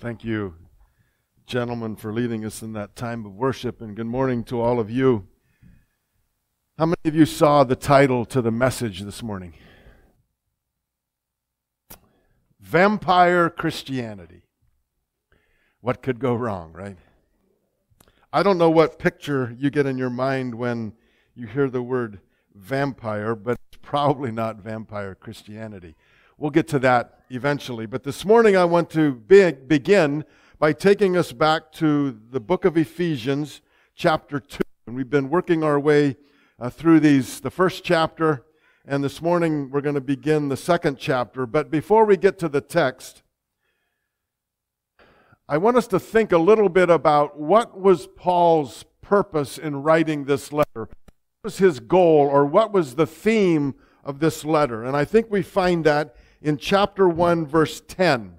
Thank you, gentlemen, for leading us in that time of worship, and good morning to all of you. How many of you saw the title to the message this morning? Vampire Christianity. What could go wrong, right? I don't know what picture you get in your mind when you hear the word vampire, but it's probably not vampire Christianity. We'll get to that eventually. But this morning I want to be- begin by taking us back to the book of Ephesians, chapter 2. And we've been working our way uh, through these, the first chapter, and this morning we're going to begin the second chapter. But before we get to the text, I want us to think a little bit about what was Paul's purpose in writing this letter. What was his goal, or what was the theme of this letter? And I think we find that in chapter 1, verse 10.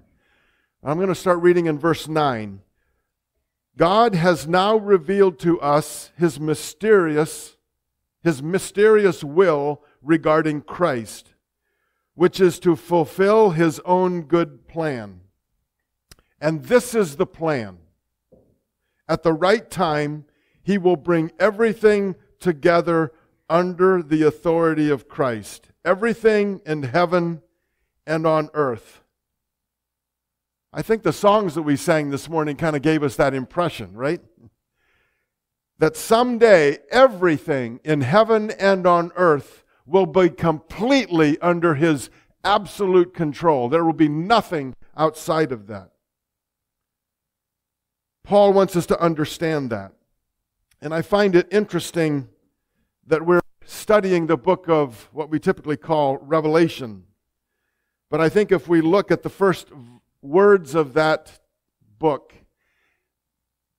I'm going to start reading in verse 9. God has now revealed to us his mysterious, his mysterious will regarding Christ, which is to fulfill his own good plan. And this is the plan. At the right time, he will bring everything together under the authority of Christ. Everything in heaven and on earth. I think the songs that we sang this morning kind of gave us that impression, right? That someday everything in heaven and on earth will be completely under His absolute control. There will be nothing outside of that. Paul wants us to understand that. And I find it interesting that we're studying the book of what we typically call Revelation. But I think if we look at the first words of that book,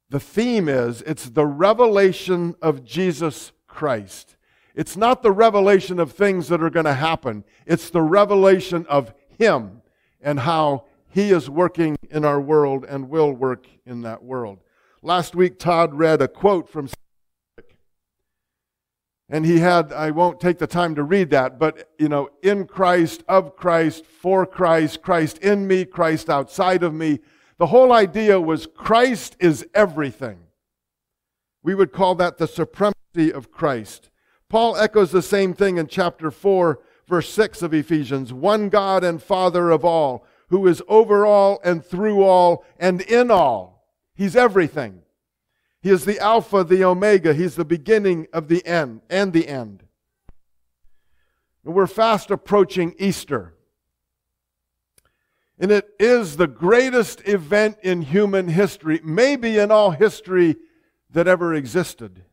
the theme is it's the revelation of Jesus Christ. It's not the revelation of things that are going to happen. It's the revelation of Him and how He is working in our world and will work in that world. Last week, Todd read a quote from and he had, I won't take the time to read that, but, you know, in Christ, of Christ, for Christ, Christ in me, Christ outside of me. The whole idea was Christ is everything. We would call that the supremacy of Christ. Paul echoes the same thing in chapter 4, verse 6 of Ephesians. One God and Father of all, who is over all and through all and in all. He's everything. He is the Alpha, the Omega. He's the beginning of the end and the end. We're fast approaching Easter. And it is the greatest event in human history, maybe in all history that ever existed.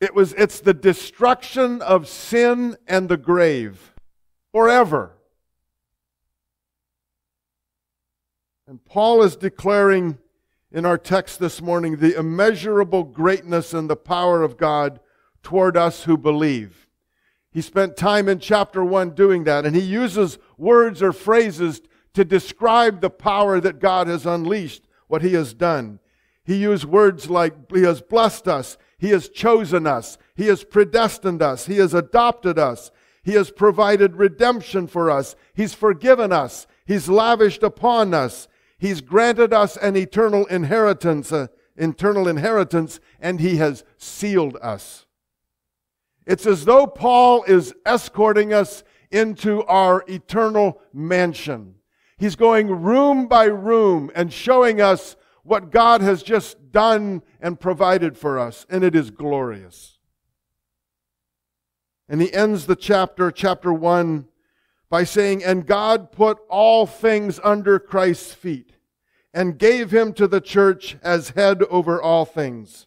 It was, it's the destruction of sin and the grave forever. And Paul is declaring in our text this morning the immeasurable greatness and the power of God toward us who believe. He spent time in chapter 1 doing that, and he uses words or phrases to describe the power that God has unleashed, what he has done. He used words like, He has blessed us, He has chosen us, He has predestined us, He has adopted us, He has provided redemption for us, He's forgiven us, He's lavished upon us, He's granted us an eternal inheritance, uh, eternal inheritance, and he has sealed us. It's as though Paul is escorting us into our eternal mansion. He's going room by room and showing us what God has just done and provided for us, and it is glorious. And he ends the chapter, chapter 1, by saying, And God put all things under Christ's feet and gave him to the church as head over all things.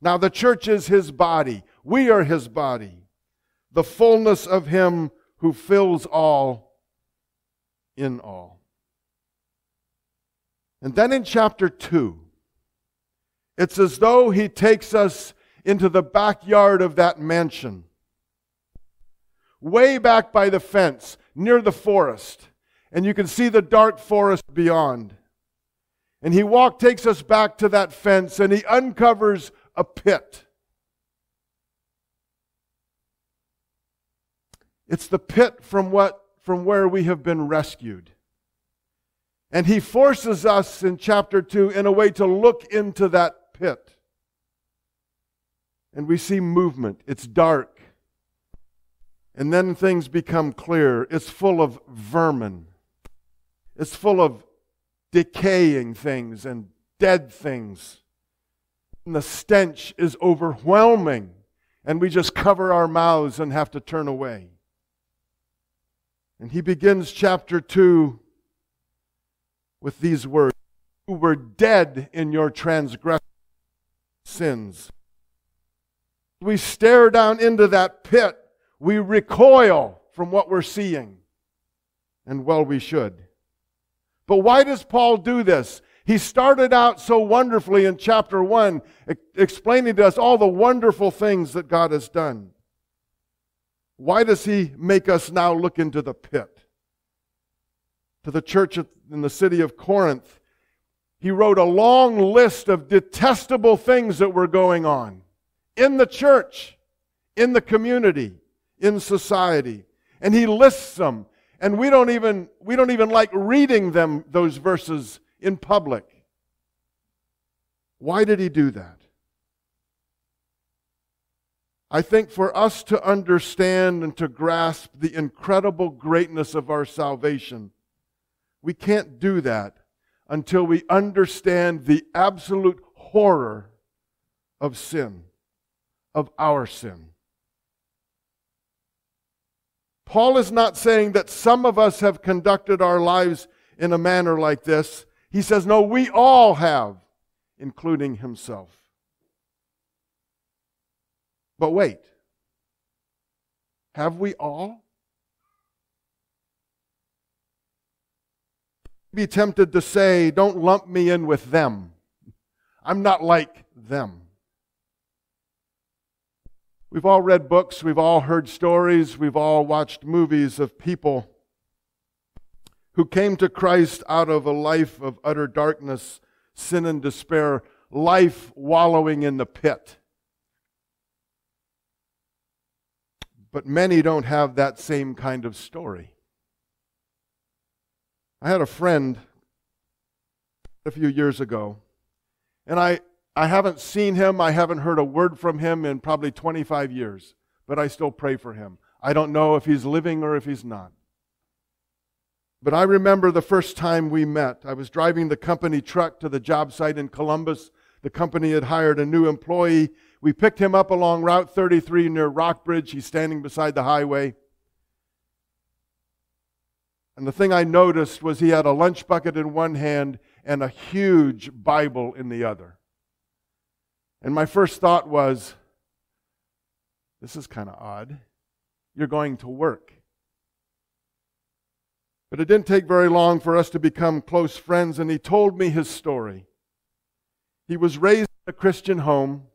Now the church is his body. We are his body. The fullness of him who fills all in all. And then in chapter 2, it's as though he takes us into the backyard of that mansion. Way back by the fence, near the forest. And you can see the dark forest beyond. And he walk takes us back to that fence and he uncovers a pit. It's the pit from what from where we have been rescued. And he forces us in chapter 2 in a way to look into that pit. And we see movement. It's dark. And then things become clear. It's full of vermin. It's full of decaying things and dead things. And the stench is overwhelming. And we just cover our mouths and have to turn away. And he begins chapter 2 with these words You were dead in your transgressions, sins. We stare down into that pit. We recoil from what we're seeing. And well, we should. But why does Paul do this? He started out so wonderfully in chapter 1, explaining to us all the wonderful things that God has done. Why does he make us now look into the pit? To the church in the city of Corinth, he wrote a long list of detestable things that were going on in the church, in the community, in society. And he lists them. And we don't even, we don't even like reading them, those verses in public. Why did he do that? I think for us to understand and to grasp the incredible greatness of our salvation, we can't do that until we understand the absolute horror of sin, of our sin. Paul is not saying that some of us have conducted our lives in a manner like this. He says, no, we all have, including himself. But wait, have we all? Be tempted to say, don't lump me in with them. I'm not like them. We've all read books, we've all heard stories, we've all watched movies of people who came to Christ out of a life of utter darkness, sin, and despair, life wallowing in the pit. But many don't have that same kind of story. I had a friend a few years ago, and I, I haven't seen him, I haven't heard a word from him in probably 25 years, but I still pray for him. I don't know if he's living or if he's not. But I remember the first time we met. I was driving the company truck to the job site in Columbus. The company had hired a new employee we picked him up along Route 33 near Rockbridge. He's standing beside the highway. And the thing I noticed was he had a lunch bucket in one hand and a huge Bible in the other. And my first thought was, this is kind of odd. You're going to work. But it didn't take very long for us to become close friends, and he told me his story. He was raised in a Christian home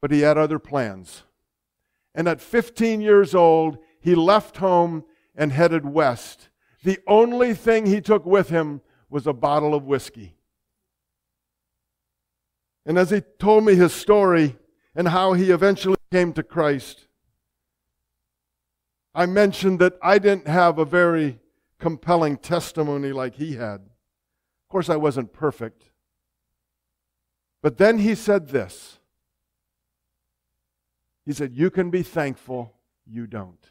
but he had other plans. And at 15 years old, he left home and headed west. The only thing he took with him was a bottle of whiskey. And as he told me his story and how he eventually came to Christ, I mentioned that I didn't have a very compelling testimony like he had. Of course, I wasn't perfect. But then he said this he said, You can be thankful, you don't.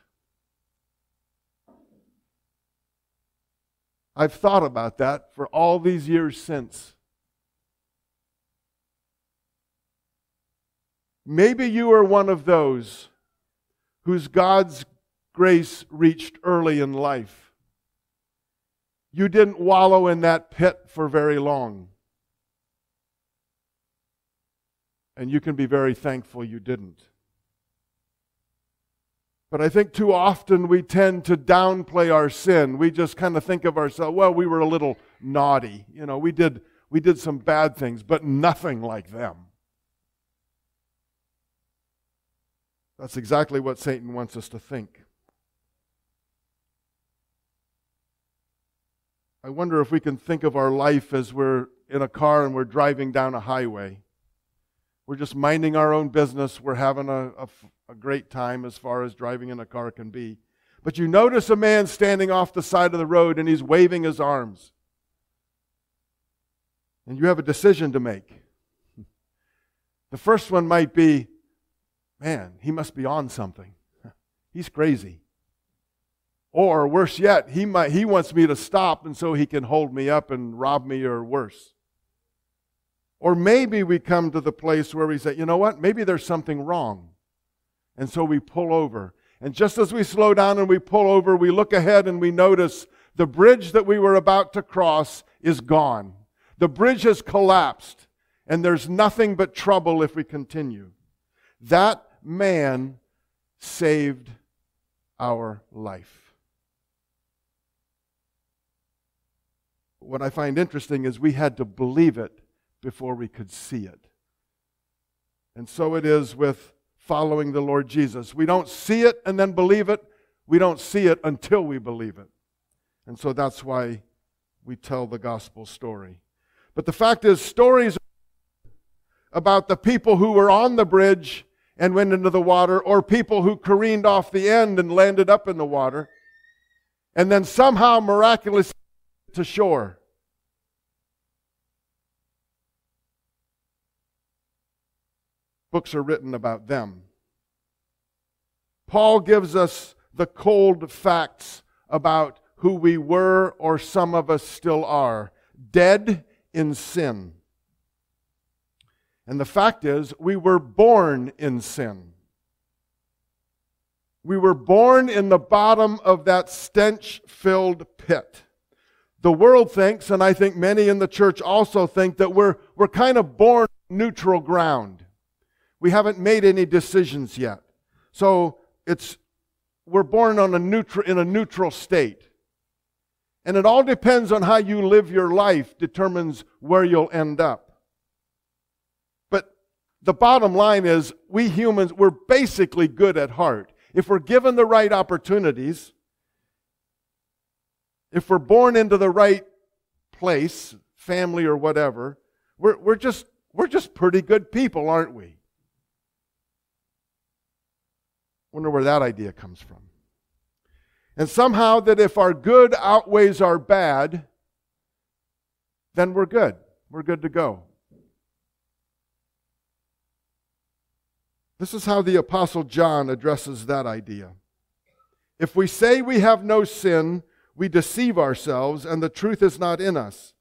I've thought about that for all these years since. Maybe you are one of those whose God's grace reached early in life. You didn't wallow in that pit for very long. And you can be very thankful you didn't. But I think too often we tend to downplay our sin. We just kind of think of ourselves, well, we were a little naughty. You know, we did, we did some bad things, but nothing like them. That's exactly what Satan wants us to think. I wonder if we can think of our life as we're in a car and we're driving down a highway. We're just minding our own business. We're having a, a, a great time as far as driving in a car can be. But you notice a man standing off the side of the road and he's waving his arms. And you have a decision to make. The first one might be, man, he must be on something. He's crazy. Or worse yet, he might he wants me to stop and so he can hold me up and rob me or worse. Or maybe we come to the place where we say, you know what? Maybe there's something wrong. And so we pull over. And just as we slow down and we pull over, we look ahead and we notice the bridge that we were about to cross is gone. The bridge has collapsed and there's nothing but trouble if we continue. That man saved our life. What I find interesting is we had to believe it before we could see it. And so it is with following the Lord Jesus. We don't see it and then believe it. We don't see it until we believe it. And so that's why we tell the gospel story. But the fact is, stories about the people who were on the bridge and went into the water, or people who careened off the end and landed up in the water, and then somehow miraculously to shore. books are written about them. Paul gives us the cold facts about who we were, or some of us still are dead in sin. And the fact is, we were born in sin. We were born in the bottom of that stench filled pit. The world thinks, and I think many in the church also think, that we're, we're kind of born neutral ground. We haven't made any decisions yet. So it's we're born on a neutral, in a neutral state. And it all depends on how you live your life determines where you'll end up. The bottom line is we humans, we're basically good at heart. If we're given the right opportunities, if we're born into the right place, family or whatever, we're, we're, just, we're just pretty good people, aren't we? Wonder where that idea comes from. And somehow, that if our good outweighs our bad, then we're good. We're good to go. This is how the Apostle John addresses that idea. If we say we have no sin, we deceive ourselves, and the truth is not in us.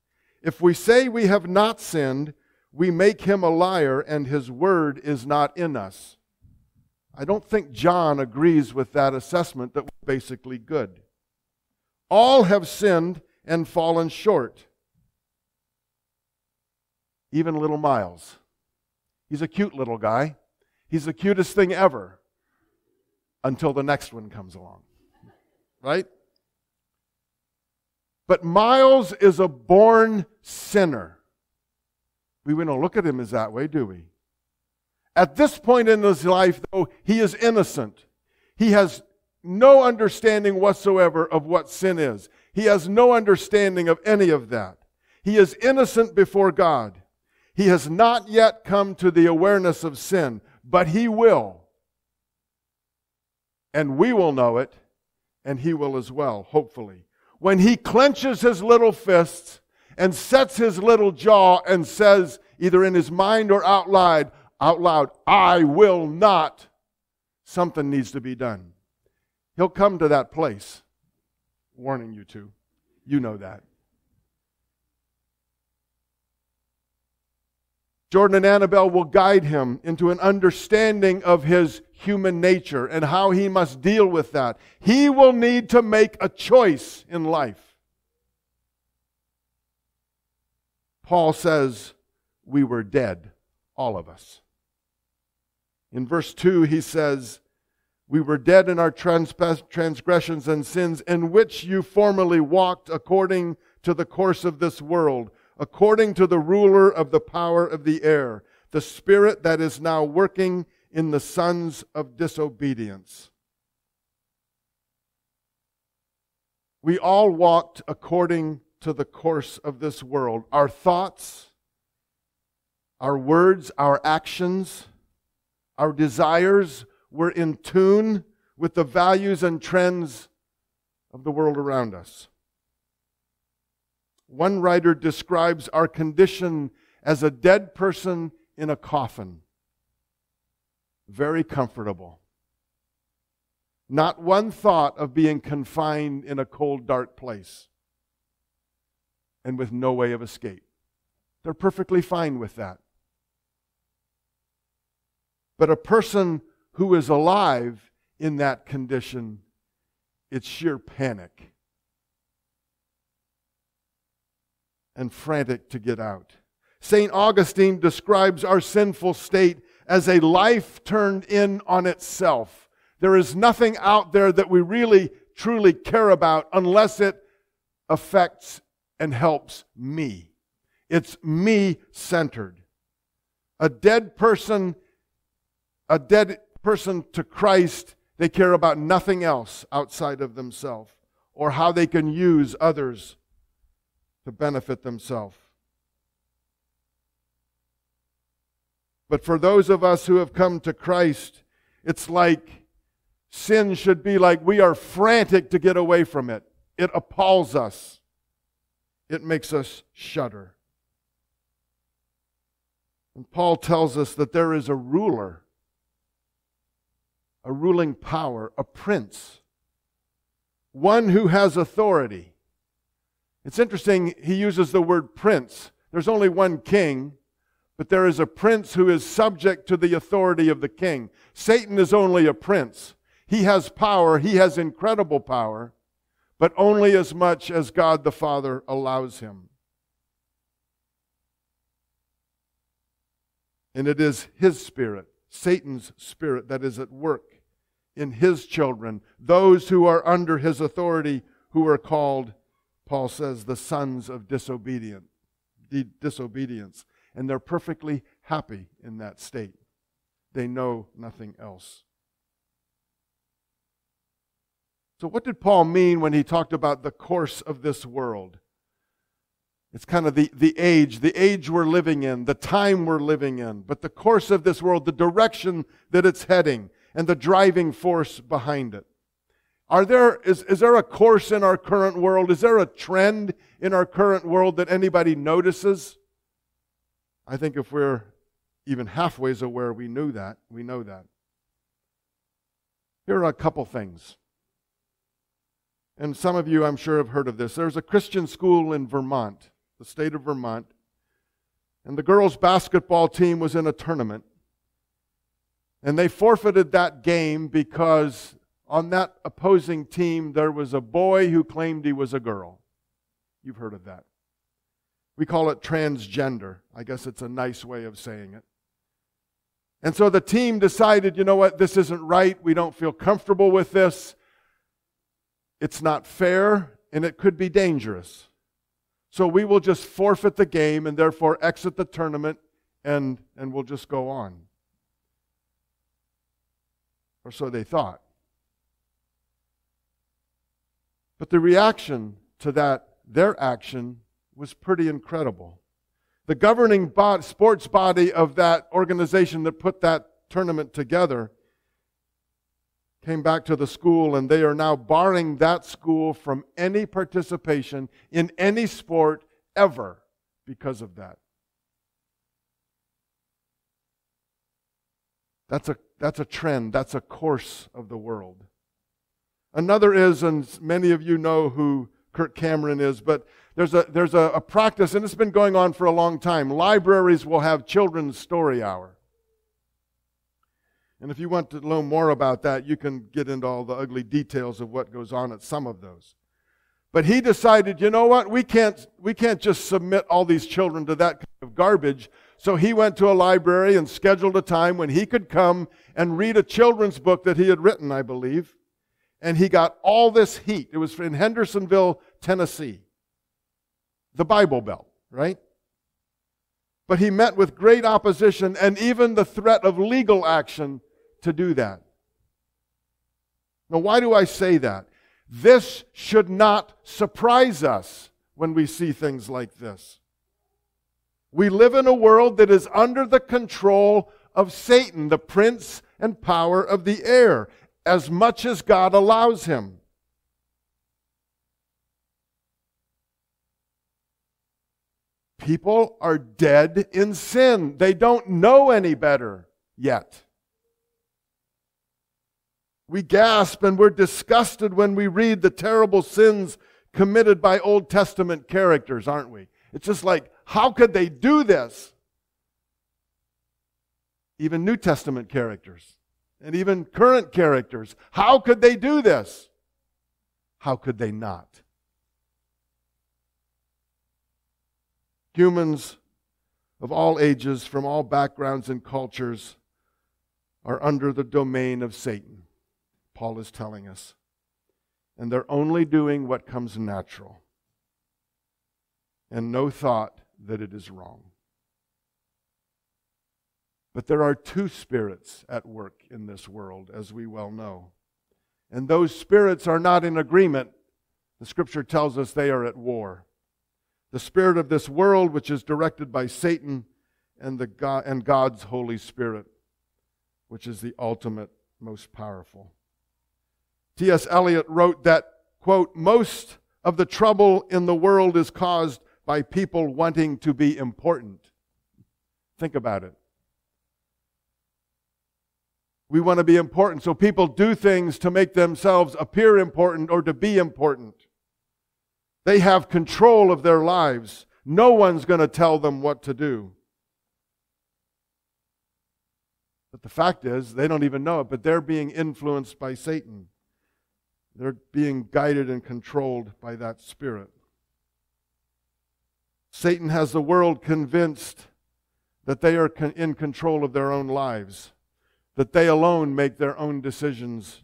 If we say we have not sinned, we make him a liar, and his word is not in us. I don't think John agrees with that assessment that we're basically good. All have sinned and fallen short. Even little Miles. He's a cute little guy. He's the cutest thing ever until the next one comes along. Right? But Miles is a born sinner. We don't look at him as that way, do we? At this point in his life, though, he is innocent. He has no understanding whatsoever of what sin is. He has no understanding of any of that. He is innocent before God. He has not yet come to the awareness of sin, but he will. And we will know it, and he will as well, hopefully. When he clenches his little fists and sets his little jaw and says, either in his mind or out loud, out loud, I will not, something needs to be done. He'll come to that place, warning you to. You know that. Jordan and Annabelle will guide him into an understanding of his human nature and how he must deal with that. He will need to make a choice in life. Paul says, We were dead, all of us. In verse 2, he says, We were dead in our transgressions and sins, in which you formerly walked according to the course of this world, according to the ruler of the power of the air, the spirit that is now working in the sons of disobedience. We all walked according to the course of this world. Our thoughts, our words, our actions, our desires were in tune with the values and trends of the world around us. One writer describes our condition as a dead person in a coffin. Very comfortable. Not one thought of being confined in a cold, dark place and with no way of escape. They're perfectly fine with that. But a person who is alive in that condition, it's sheer panic and frantic to get out. St. Augustine describes our sinful state as a life turned in on itself. There is nothing out there that we really, truly care about unless it affects and helps me. It's me centered. A dead person, a dead person to Christ, they care about nothing else outside of themselves or how they can use others to benefit themselves. But for those of us who have come to Christ, it's like sin should be like we are frantic to get away from it. It appalls us, it makes us shudder. And Paul tells us that there is a ruler, a ruling power, a prince, one who has authority. It's interesting, he uses the word prince. There's only one king, but there is a prince who is subject to the authority of the king. Satan is only a prince. He has power, he has incredible power, but only as much as God the Father allows him. And it is his spirit, Satan's spirit, that is at work in his children, those who are under his authority, who are called, Paul says, the sons of disobedience. disobedience and they're perfectly happy in that state. They know nothing else. So, what did Paul mean when he talked about the course of this world? It's kind of the, the age, the age we're living in, the time we're living in, but the course of this world, the direction that it's heading, and the driving force behind it. Are there, is, is there a course in our current world? Is there a trend in our current world that anybody notices? I think if we're even halfway aware, we knew that. We know that. Here are a couple things. And some of you, I'm sure, have heard of this. There's a Christian school in Vermont, the state of Vermont, and the girls' basketball team was in a tournament. And they forfeited that game because on that opposing team there was a boy who claimed he was a girl. You've heard of that. We call it transgender. I guess it's a nice way of saying it. And so the team decided, you know what, this isn't right. We don't feel comfortable with this. It's not fair, and it could be dangerous. So we will just forfeit the game and therefore exit the tournament, and, and we'll just go on. Or so they thought. But the reaction to that, their action, was pretty incredible. The governing sports body of that organization that put that tournament together came back to the school and they are now barring that school from any participation in any sport ever because of that. That's a, that's a trend, that's a course of the world. Another is, and many of you know who Kirk Cameron is, but there's a, there's a, a practice, and it's been going on for a long time. Libraries will have children's story hour. And if you want to know more about that, you can get into all the ugly details of what goes on at some of those. But he decided, you know what? We can't, we can't just submit all these children to that kind of garbage. So he went to a library and scheduled a time when he could come and read a children's book that he had written, I believe. And he got all this heat. It was in Hendersonville, Tennessee the Bible Belt, right? But he met with great opposition and even the threat of legal action to do that. Now, why do I say that? This should not surprise us when we see things like this. We live in a world that is under the control of Satan, the prince and power of the air, as much as God allows him. People are dead in sin. They don't know any better yet. We gasp and we're disgusted when we read the terrible sins committed by Old Testament characters, aren't we? It's just like, how could they do this? Even New Testament characters and even current characters. How could they do this? How could they not? Humans of all ages, from all backgrounds and cultures, are under the domain of Satan, Paul is telling us. And they're only doing what comes natural, and no thought that it is wrong. But there are two spirits at work in this world, as we well know. And those spirits are not in agreement. The scripture tells us they are at war the spirit of this world, which is directed by Satan, and, the God, and God's Holy Spirit, which is the ultimate, most powerful. T.S. Eliot wrote that, quote, most of the trouble in the world is caused by people wanting to be important. Think about it. We want to be important, so people do things to make themselves appear important or to be important. They have control of their lives. No one's going to tell them what to do. But the fact is, they don't even know it, but they're being influenced by Satan. They're being guided and controlled by that spirit. Satan has the world convinced that they are in control of their own lives, that they alone make their own decisions,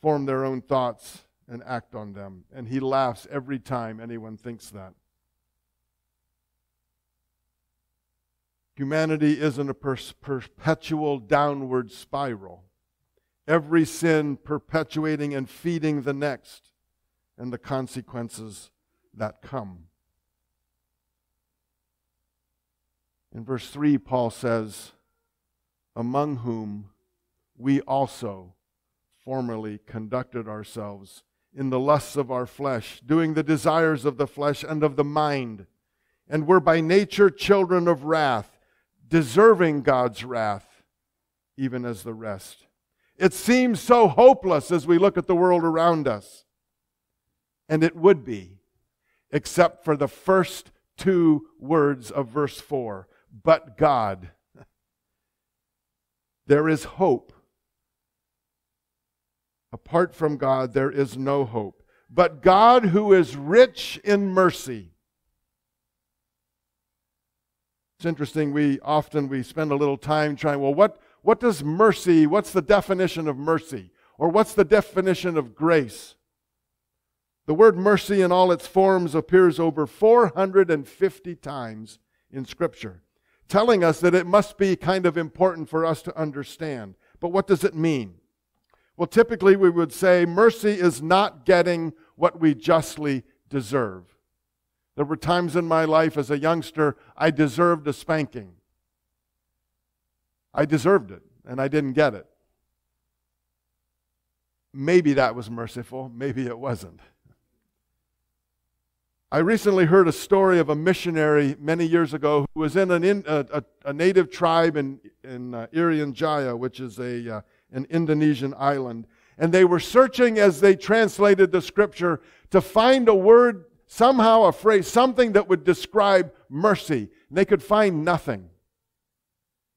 form their own thoughts, and act on them. And he laughs every time anyone thinks that. Humanity is in a perpetual downward spiral. Every sin perpetuating and feeding the next, and the consequences that come. In verse 3, Paul says, Among whom we also formerly conducted ourselves in the lusts of our flesh, doing the desires of the flesh and of the mind. And we're by nature children of wrath, deserving God's wrath, even as the rest. It seems so hopeless as we look at the world around us. And it would be, except for the first two words of verse 4 but God. There is hope Apart from God, there is no hope. But God, who is rich in mercy, it's interesting, we often we spend a little time trying, well, what, what does mercy, what's the definition of mercy? Or what's the definition of grace? The word mercy in all its forms appears over 450 times in Scripture, telling us that it must be kind of important for us to understand. But what does it mean? Well, typically we would say mercy is not getting what we justly deserve. There were times in my life as a youngster I deserved a spanking. I deserved it, and I didn't get it. Maybe that was merciful, maybe it wasn't. I recently heard a story of a missionary many years ago who was in, in a, a, native tribe in, in uh, Irian Jaya, which is a, uh, an Indonesian island. And they were searching as they translated the scripture to find a word, somehow a phrase, something that would describe mercy. And they could find nothing.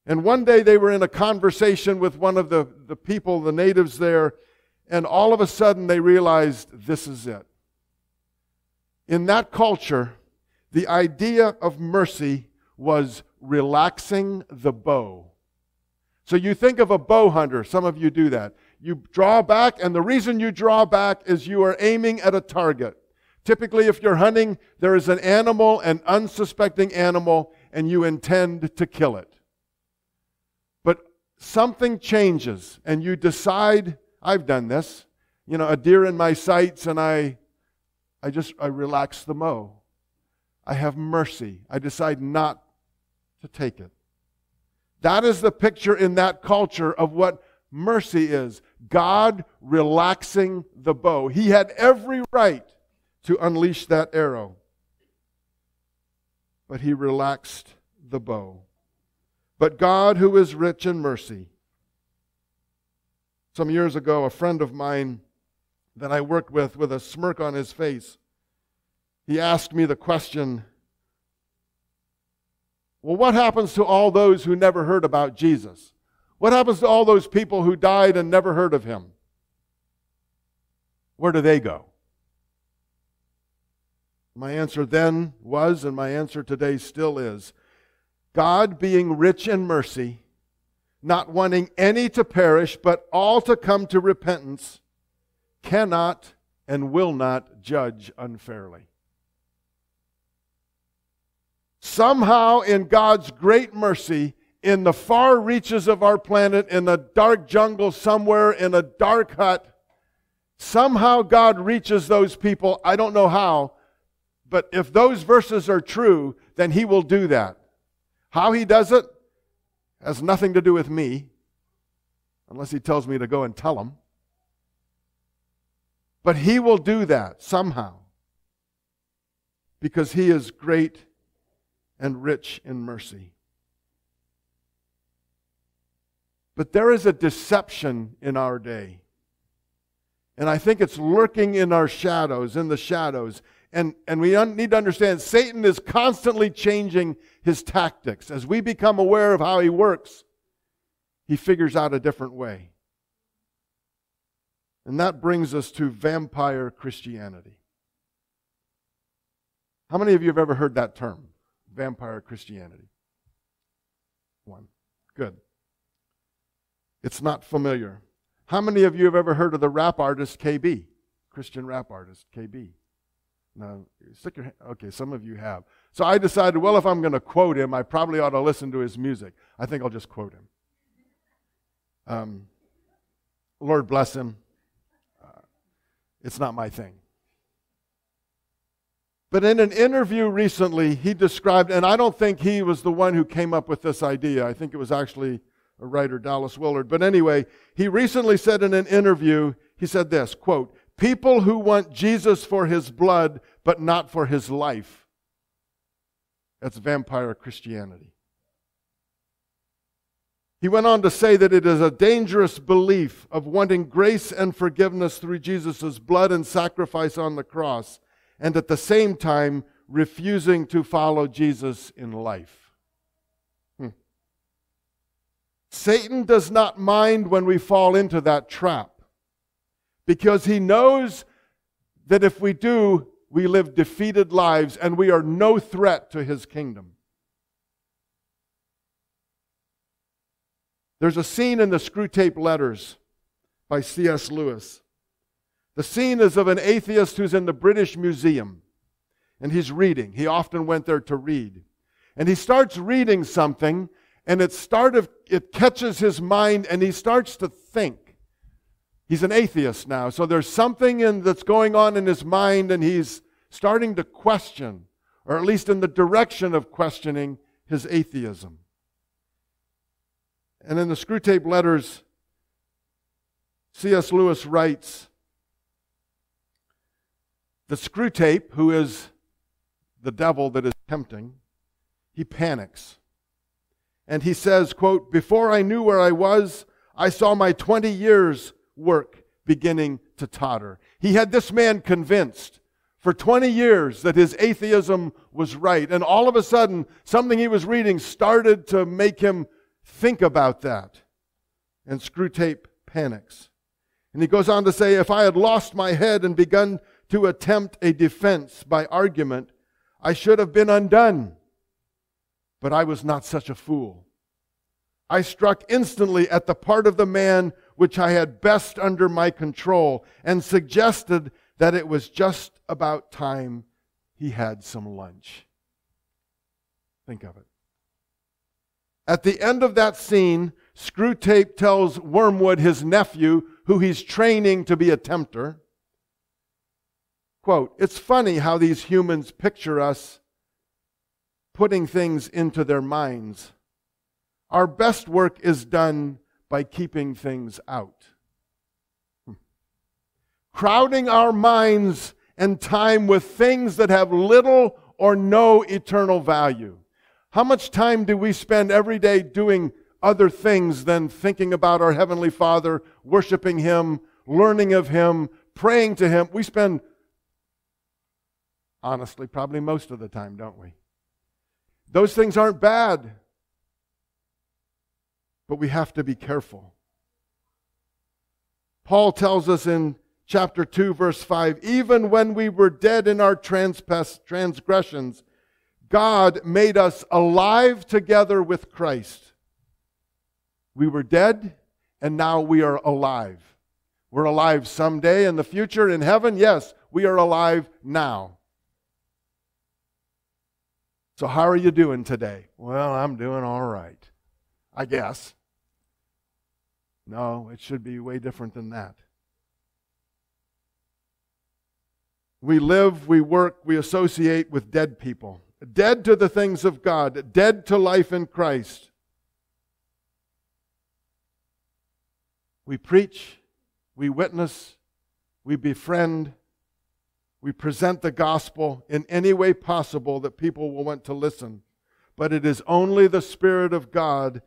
And one day they were in a conversation with one of the, the people, the natives there, and all of a sudden they realized this is it. In that culture, the idea of mercy was relaxing the bow. So you think of a bow hunter. Some of you do that. You draw back, and the reason you draw back is you are aiming at a target. Typically, if you're hunting, there is an animal, an unsuspecting animal, and you intend to kill it. But something changes, and you decide, I've done this, you know, a deer in my sights, and I, I just, I relax the mow. I have mercy. I decide not to take it. That is the picture in that culture of what mercy is God relaxing the bow. He had every right to unleash that arrow. but he relaxed the bow. But God, who is rich in mercy, some years ago, a friend of mine that I worked with, with a smirk on his face, he asked me the question Well, what happens to all those who never heard about Jesus? What happens to all those people who died and never heard of him? Where do they go? My answer then was, and my answer today still is God, being rich in mercy, not wanting any to perish, but all to come to repentance, cannot and will not judge unfairly. Somehow, in God's great mercy, in the far reaches of our planet, in a dark jungle somewhere, in a dark hut, somehow God reaches those people. I don't know how, but if those verses are true, then He will do that. How He does it has nothing to do with me, unless He tells me to go and tell Him. But He will do that somehow because He is great and rich in mercy. But there is a deception in our day. And I think it's lurking in our shadows, in the shadows. And, and we un- need to understand Satan is constantly changing his tactics. As we become aware of how he works, he figures out a different way. And that brings us to vampire Christianity. How many of you have ever heard that term? Vampire Christianity. One. Good. It's not familiar. How many of you have ever heard of the rap artist KB? Christian rap artist KB. No, stick your hand. Okay, some of you have. So I decided, well, if I'm going to quote him, I probably ought to listen to his music. I think I'll just quote him. Um, Lord bless him. Uh, it's not my thing. But in an interview recently, he described, and I don't think he was the one who came up with this idea. I think it was actually a writer, Dallas Willard. But anyway, he recently said in an interview, he said this, quote, people who want Jesus for his blood, but not for his life. That's vampire Christianity. He went on to say that it is a dangerous belief of wanting grace and forgiveness through Jesus' blood and sacrifice on the cross, and at the same time refusing to follow Jesus in life. Hmm. Satan does not mind when we fall into that trap because he knows that if we do, we live defeated lives and we are no threat to his kingdom. There's a scene in the Screwtape Letters by C.S. Lewis. The scene is of an atheist who's in the British Museum and he's reading. He often went there to read. And he starts reading something and it start of, it catches his mind and he starts to think. He's an atheist now, so there's something in, that's going on in his mind, and he's starting to question, or at least in the direction of questioning, his atheism. And in the Screwtape Letters, C.S. Lewis writes The Screwtape, who is the devil that is tempting, he panics. And he says, quote, Before I knew where I was, I saw my 20 years work beginning to totter. He had this man convinced for 20 years that his atheism was right. And all of a sudden, something he was reading started to make him think about that. And Screwtape panics. And he goes on to say, If I had lost my head and begun to attempt a defense by argument, I should have been undone. But I was not such a fool. I struck instantly at the part of the man which I had best under my control and suggested that it was just about time he had some lunch. Think of it. At the end of that scene, Screwtape tells Wormwood, his nephew, who he's training to be a tempter, quote, It's funny how these humans picture us putting things into their minds. Our best work is done by keeping things out. Hmm. Crowding our minds and time with things that have little or no eternal value. How much time do we spend every day doing other things than thinking about our Heavenly Father, worshiping Him, learning of Him, praying to Him? We spend, honestly, probably most of the time, don't we? Those things aren't bad, but we have to be careful. Paul tells us in chapter 2, verse 5 even when we were dead in our transgressions, God made us alive together with Christ. We were dead, and now we are alive. We're alive someday in the future in heaven. Yes, we are alive now. So, how are you doing today? Well, I'm doing all right, I guess. No, it should be way different than that. We live, we work, we associate with dead people, dead to the things of God, dead to life in Christ. We preach, we witness, we befriend, we present the gospel in any way possible that people will want to listen. But it is only the Spirit of God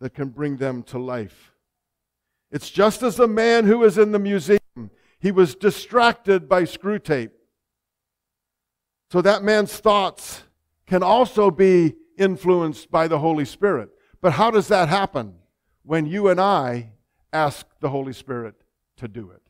that can bring them to life. It's just as the man who was in the museum, he was distracted by Screwtape. So that man's thoughts can also be influenced by the Holy Spirit. But how does that happen? When you and I ask the Holy Spirit to do it.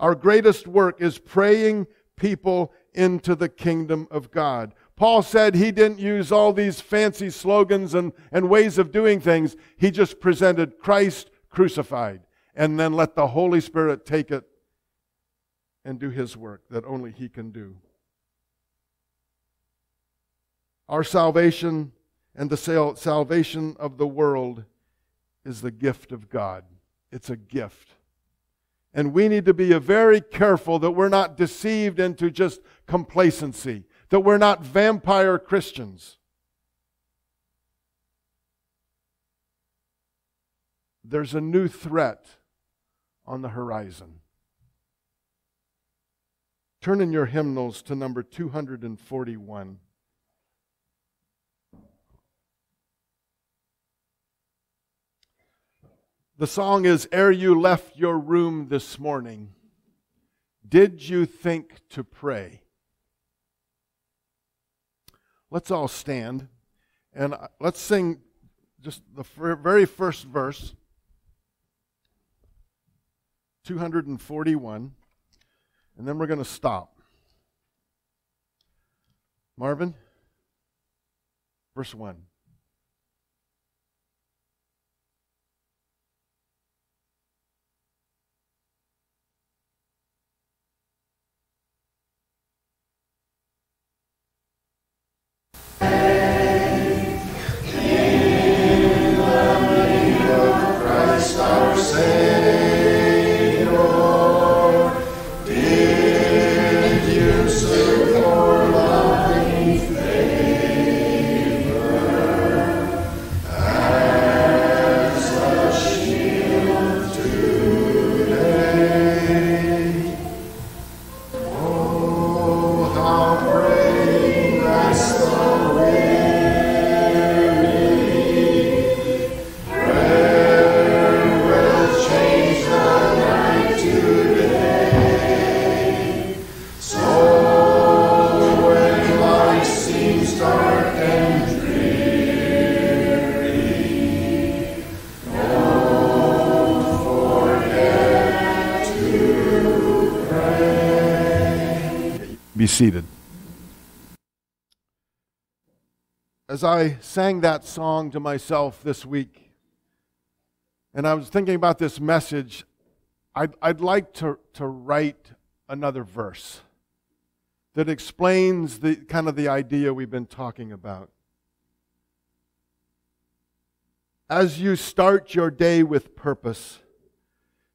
Our greatest work is praying people into the kingdom of God. Paul said he didn't use all these fancy slogans and, and ways of doing things. He just presented Christ crucified and then let the Holy Spirit take it and do his work that only he can do. Our salvation and the salvation of the world is the gift of God. It's a gift. And we need to be very careful that we're not deceived into just complacency, that we're not vampire Christians. There's a new threat on the horizon. Turn in your hymnals to number 241. The song is Ere You Left Your Room This Morning. Did you think to pray? Let's all stand and uh, let's sing just the very first verse, 241, and then we're going to stop. Marvin, verse 1. Seated. As I sang that song to myself this week, and I was thinking about this message, I'd, I'd like to, to write another verse that explains the kind of the idea we've been talking about. As you start your day with purpose,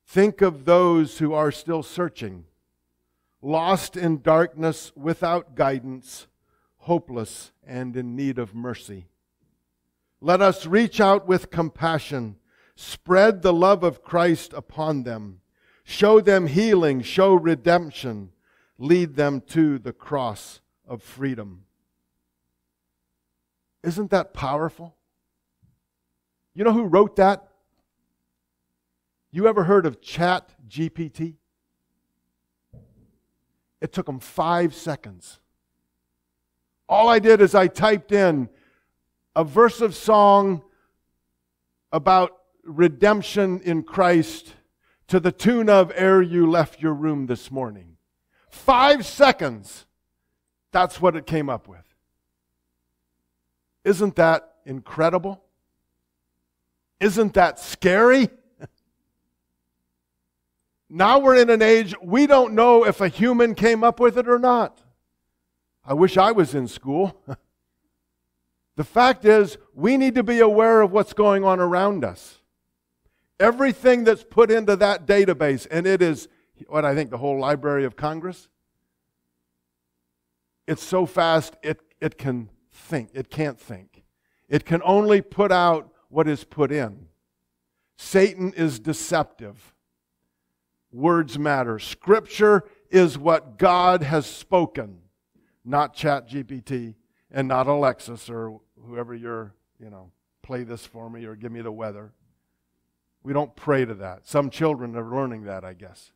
think of those who are still searching lost in darkness, without guidance, hopeless, and in need of mercy. Let us reach out with compassion, spread the love of Christ upon them, show them healing, show redemption. lead them to the cross of freedom. Isn't that powerful? You know who wrote that? You ever heard of Chat GPT? It took them five seconds. All I did is I typed in a verse of song about redemption in Christ to the tune of Ere You Left Your Room This Morning. Five seconds. That's what it came up with. Isn't that incredible? Isn't that scary? Now we're in an age we don't know if a human came up with it or not. I wish I was in school. the fact is, we need to be aware of what's going on around us. Everything that's put into that database, and it is what I think the whole Library of Congress, it's so fast it, it can think. It can't think. It can only put out what is put in. Satan is deceptive. Words matter. Scripture is what God has spoken, not ChatGPT and not Alexis or whoever you're, you know, play this for me or give me the weather. We don't pray to that. Some children are learning that, I guess.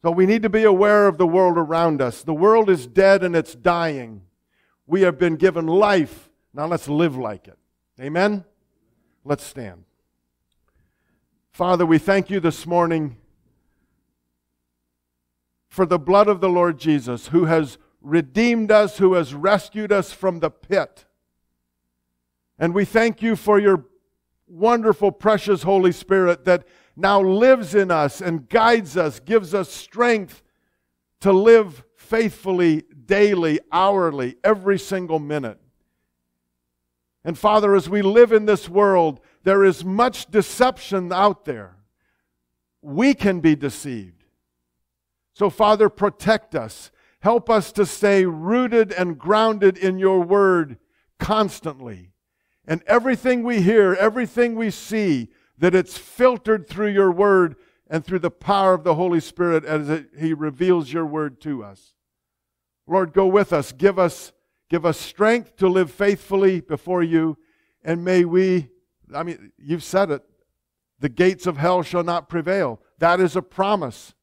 So we need to be aware of the world around us. The world is dead and it's dying. We have been given life. Now let's live like it. Amen? Let's stand. Father, we thank you this morning for the blood of the Lord Jesus, who has redeemed us, who has rescued us from the pit. And we thank you for your wonderful, precious Holy Spirit that now lives in us and guides us, gives us strength to live faithfully daily, hourly, every single minute. And Father, as we live in this world, there is much deception out there. We can be deceived. So, Father, protect us. Help us to stay rooted and grounded in your word constantly. And everything we hear, everything we see, that it's filtered through your word and through the power of the Holy Spirit as it, he reveals your word to us. Lord, go with us. Give us, give us strength to live faithfully before you. And may we, I mean, you've said it, the gates of hell shall not prevail. That is a promise.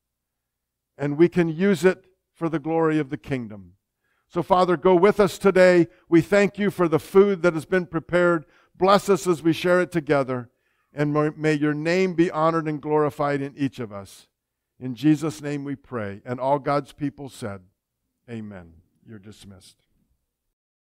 And we can use it for the glory of the kingdom. So, Father, go with us today. We thank you for the food that has been prepared. Bless us as we share it together. And may your name be honored and glorified in each of us. In Jesus' name we pray. And all God's people said, Amen. You're dismissed.